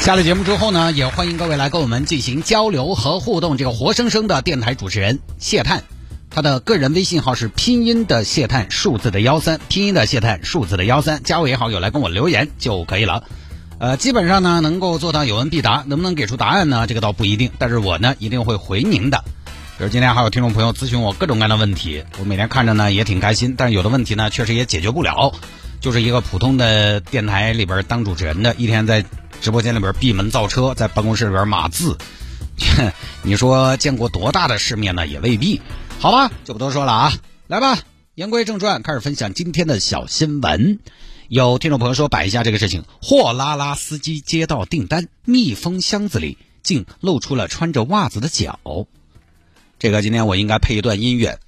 下了节目之后呢，也欢迎各位来跟我们进行交流和互动。这个活生生的电台主持人谢探，他的个人微信号是拼音的谢探，数字的幺三，拼音的谢探，数字的幺三，加我也好友来跟我留言就可以了。呃，基本上呢能够做到有问必答，能不能给出答案呢？这个倒不一定，但是我呢一定会回您的。比如今天还有听众朋友咨询我各种各样的问题，我每天看着呢也挺开心，但是有的问题呢确实也解决不了。就是一个普通的电台里边当主持人的，一天在直播间里边闭门造车，在办公室里边码字，你说见过多大的世面呢？也未必。好吧，就不多说了啊，来吧，言归正传，开始分享今天的小新闻。有听众朋友说摆一下这个事情：货拉拉司机接到订单，密封箱子里竟露出了穿着袜子的脚。这个今天我应该配一段音乐，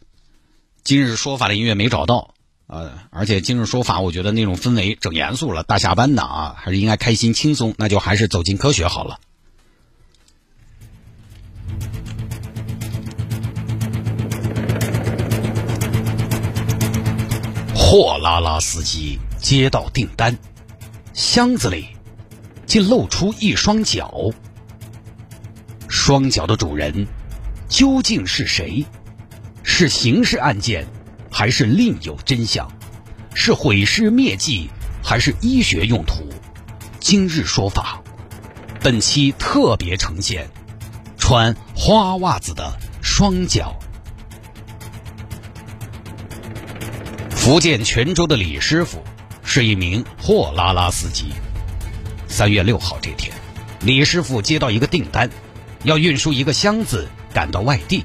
今日说法的音乐没找到。呃，而且今日说法，我觉得那种氛围整严肃了，大下班的啊，还是应该开心轻松，那就还是走进科学好了。货拉拉司机接到订单，箱子里竟露出一双脚，双脚的主人究竟是谁？是刑事案件？还是另有真相，是毁尸灭迹，还是医学用途？今日说法，本期特别呈现穿花袜子的双脚。福建泉州的李师傅是一名货拉拉司机。三月六号这天，李师傅接到一个订单，要运输一个箱子赶到外地。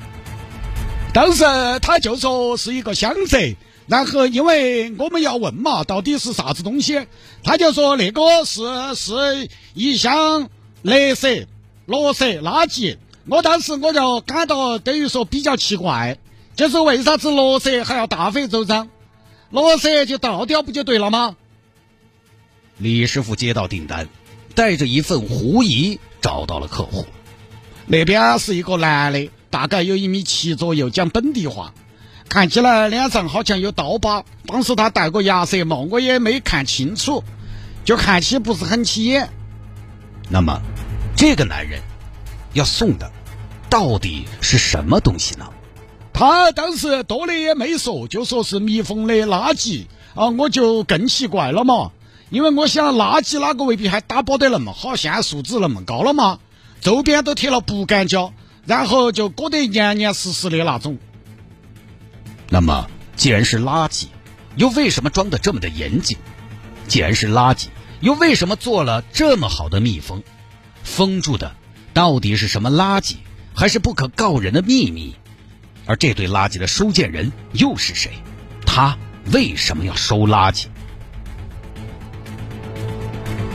当时他就说是一个箱子，然后因为我们要问嘛，到底是啥子东西，他就说那个是是一箱垃圾、垃圾垃圾。我当时我就感到等于说比较奇怪，就是为啥子垃圾还要大费周章？垃圾就倒掉不就对了吗？李师傅接到订单，带着一份狐疑找到了客户，那边是一个男的。大概有一米七左右，讲本地话，看起来脸上好像有刀疤。当时他戴个鸭舌帽，我也没看清楚，就看起不是很起眼。那么，这个男人要送的到底是什么东西呢？他当时多的也没说，就说是密封的垃圾啊，我就更奇怪了嘛，因为我想垃圾哪个未必还打包得那么好，现在素质那么高了嘛，周边都贴了不干胶。然后就裹得严严实实的那种。那么，既然是垃圾，又为什么装的这么的严谨？既然是垃圾，又为什么做了这么好的密封？封住的到底是什么垃圾？还是不可告人的秘密？而这堆垃圾的收件人又是谁？他为什么要收垃圾？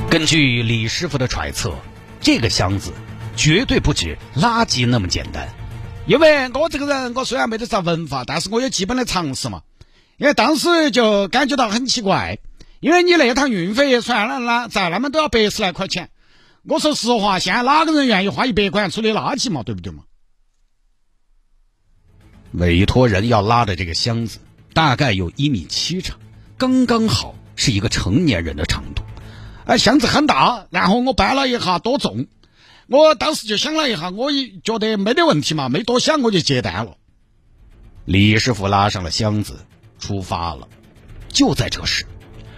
根据李师傅的揣测，这个箱子。绝对不止垃圾那么简单，因为我这个人，我虽然没得啥文化，但是我有基本的常识嘛。因为当时就感觉到很奇怪，因为你那趟运费算了那再那么都要百十来块钱。我说实话，现在哪个人愿意花一百块钱处理垃圾嘛？对不对嘛？委托人要拉的这个箱子大概有一米七长，刚刚好是一个成年人的长度。哎，箱子很大，然后我搬了一下多重。我当时就想了一下，我也觉得没得问题嘛，没多想我就接单了。李师傅拉上了箱子，出发了。就在这时，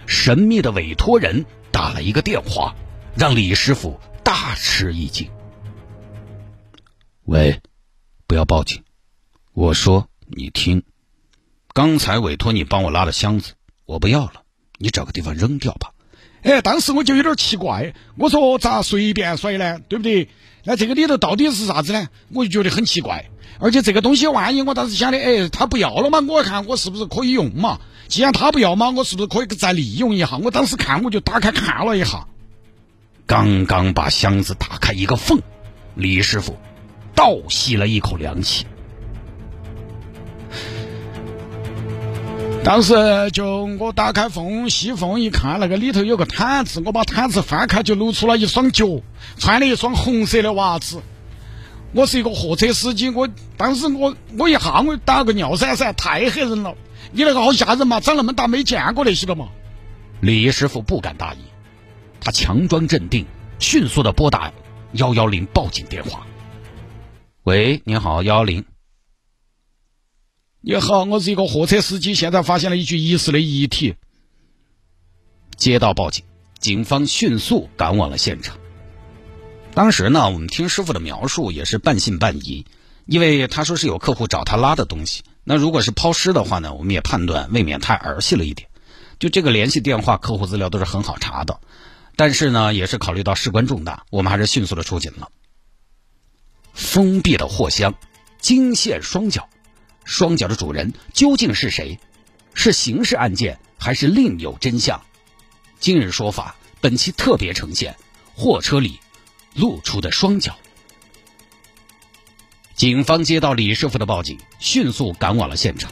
神秘的委托人打了一个电话，让李师傅大吃一惊。喂，不要报警，我说你听，刚才委托你帮我拉的箱子，我不要了，你找个地方扔掉吧。哎，当时我就有点奇怪，我说咋随便甩呢？对不对？那这个里头到底是啥子呢？我就觉得很奇怪。而且这个东西，万一我当时想的，哎，他不要了嘛？我看我是不是可以用嘛？既然他不要嘛，我是不是可以再利用一下？我当时看，我就打开看了一下，刚刚把箱子打开一个缝，李师傅，倒吸了一口凉气。当时就我打开缝隙缝一看，那个里头有个毯子，我把毯子翻开，就露出了一双脚，穿了一双红色的袜子。我是一个货车司机，我当时我我一下我打个尿噻噻，太吓人了！你那个好吓人嘛，长那么大没见过那些了嘛。李师傅不敢大意，他强装镇定，迅速的拨打幺幺零报警电话。喂，你好，幺幺零。你好，我是一个货车司机，现在发现了一具疑似的遗体。接到报警，警方迅速赶往了现场。当时呢，我们听师傅的描述也是半信半疑，因为他说是有客户找他拉的东西。那如果是抛尸的话呢，我们也判断未免太儿戏了一点。就这个联系电话、客户资料都是很好查的，但是呢，也是考虑到事关重大，我们还是迅速的出警了。封闭的货箱，惊现双脚。双脚的主人究竟是谁？是刑事案件还是另有真相？今日说法本期特别呈现货车里露出的双脚。警方接到李师傅的报警，迅速赶往了现场。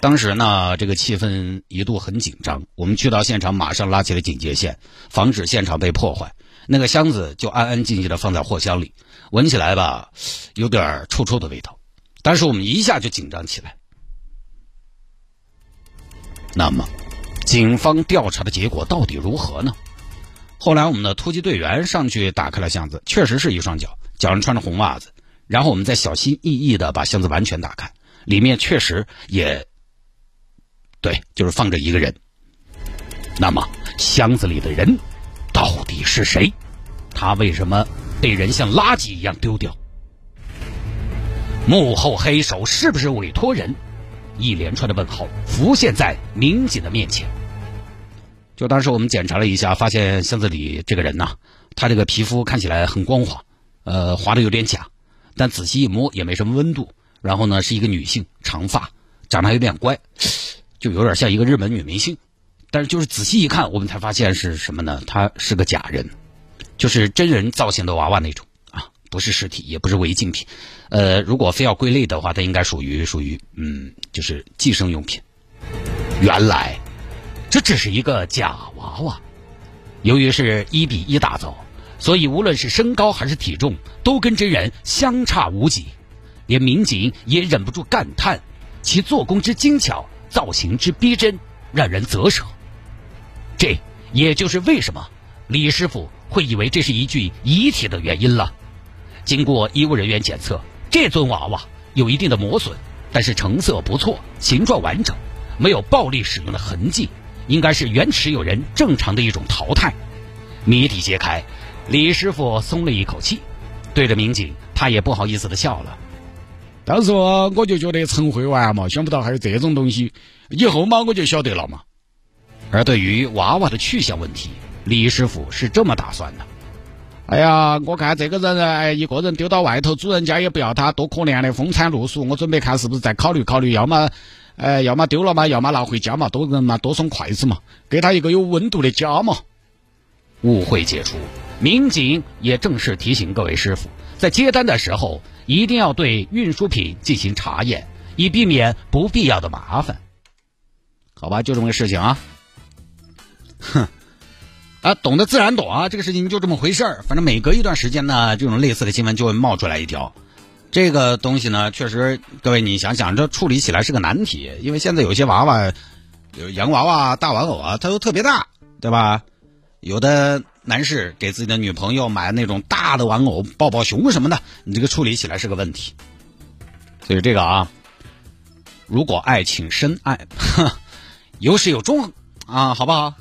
当时呢，这个气氛一度很紧张。我们去到现场，马上拉起了警戒线，防止现场被破坏。那个箱子就安安静静的放在货箱里，闻起来吧，有点臭臭的味道。但是我们一下就紧张起来。那么，警方调查的结果到底如何呢？后来我们的突击队员上去打开了箱子，确实是一双脚，脚上穿着红袜子。然后我们再小心翼翼的把箱子完全打开，里面确实也，对，就是放着一个人。那么，箱子里的人到底是谁？他为什么被人像垃圾一样丢掉？幕后黑手是不是委托人？一连串的问号浮现在民警的面前。就当时我们检查了一下，发现箱子里这个人呐，他这个皮肤看起来很光滑，呃，滑的有点假，但仔细一摸也没什么温度。然后呢，是一个女性，长发，长得还有点乖，就有点像一个日本女明星。但是就是仔细一看，我们才发现是什么呢？她是个假人，就是真人造型的娃娃那种。不是尸体，也不是违禁品，呃，如果非要归类的话，它应该属于属于嗯，就是寄生用品。原来这只是一个假娃娃，由于是一比一打造，所以无论是身高还是体重，都跟真人相差无几，连民警也忍不住感叹其做工之精巧，造型之逼真，让人啧舌。这也就是为什么李师傅会以为这是一具遗体的原因了。经过医务人员检测，这尊娃娃有一定的磨损，但是成色不错，形状完整，没有暴力使用的痕迹，应该是原持有人正常的一种淘汰。谜底揭开，李师傅松了一口气，对着民警，他也不好意思的笑了。当时我就觉得陈会玩嘛，想不到还有这种东西，以后嘛我就晓得了嘛。而对于娃娃的去向问题，李师傅是这么打算的。哎呀，我看这个人哎，一个人丢到外头，主人家也不要他，多可怜的，风餐露宿。我准备看是不是再考虑考虑，要么，呃，要么丢了嘛，要么拿回家嘛，多人嘛，多双筷子嘛，给他一个有温度的家嘛。误会解除，民警也正式提醒各位师傅，在接单的时候一定要对运输品进行查验，以避免不必要的麻烦。好吧，就这么个事情啊。哼。啊，懂得自然懂啊，这个事情就这么回事儿。反正每隔一段时间呢，这种类似的新闻就会冒出来一条。这个东西呢，确实，各位你想想，这处理起来是个难题。因为现在有些娃娃，有洋娃娃、大玩偶啊，它都特别大，对吧？有的男士给自己的女朋友买那种大的玩偶，抱抱熊什么的，你这个处理起来是个问题。所以这个啊，如果爱请深爱，有始有终啊，好不好？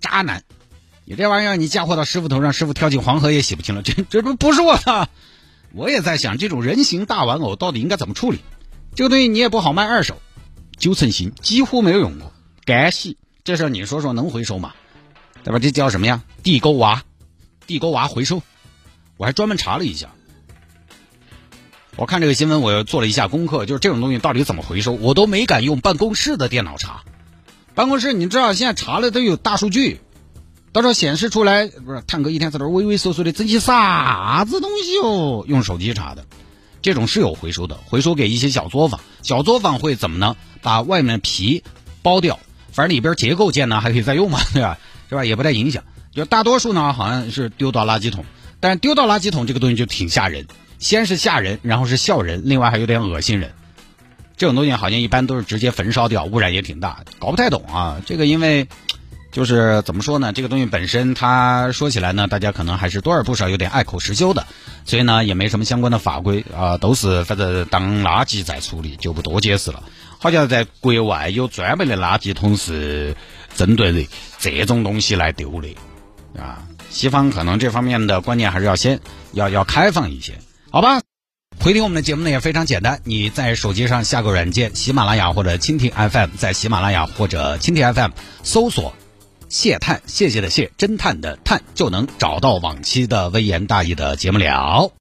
渣男。你这玩意儿，你嫁祸到师傅头上，师傅跳进黄河也洗不清了。这这不不是我的，我也在想，这种人形大玩偶到底应该怎么处理？这个东西你也不好卖二手，九成新，几乎没有用过，干洗，这事你说说能回收吗？对吧？这叫什么呀？地沟娃，地沟娃回收。我还专门查了一下，我看这个新闻，我又做了一下功课，就是这种东西到底怎么回收，我都没敢用办公室的电脑查。办公室你知道现在查了都有大数据。到时候显示出来，不是探哥一天在这畏畏缩缩的整些啥子东西哦？用手机查的，这种是有回收的，回收给一些小作坊。小作坊会怎么呢？把外面皮剥掉，反正里边结构件呢还可以再用嘛，对吧？是吧？也不太影响。就大多数呢，好像是丢到垃圾桶，但是丢到垃圾桶这个东西就挺吓人，先是吓人，然后是笑人，另外还有点恶心人。这种东西好像一般都是直接焚烧掉，污染也挺大，搞不太懂啊。这个因为。就是怎么说呢？这个东西本身，它说起来呢，大家可能还是多而不少有点爱口实修的，所以呢，也没什么相关的法规啊，都是反正当垃圾在处理，就不多解释了。好像在国外有专门的垃圾桶是针对的这种东西来丢的啊。西方可能这方面的观念还是要先要要开放一些，好吧？回听我们的节目呢也非常简单，你在手机上下个软件，喜马拉雅或者蜻蜓 FM，在喜马拉雅或者蜻蜓 FM 搜索。谢探，谢谢的谢，侦探的探，就能找到往期的微言大义的节目了。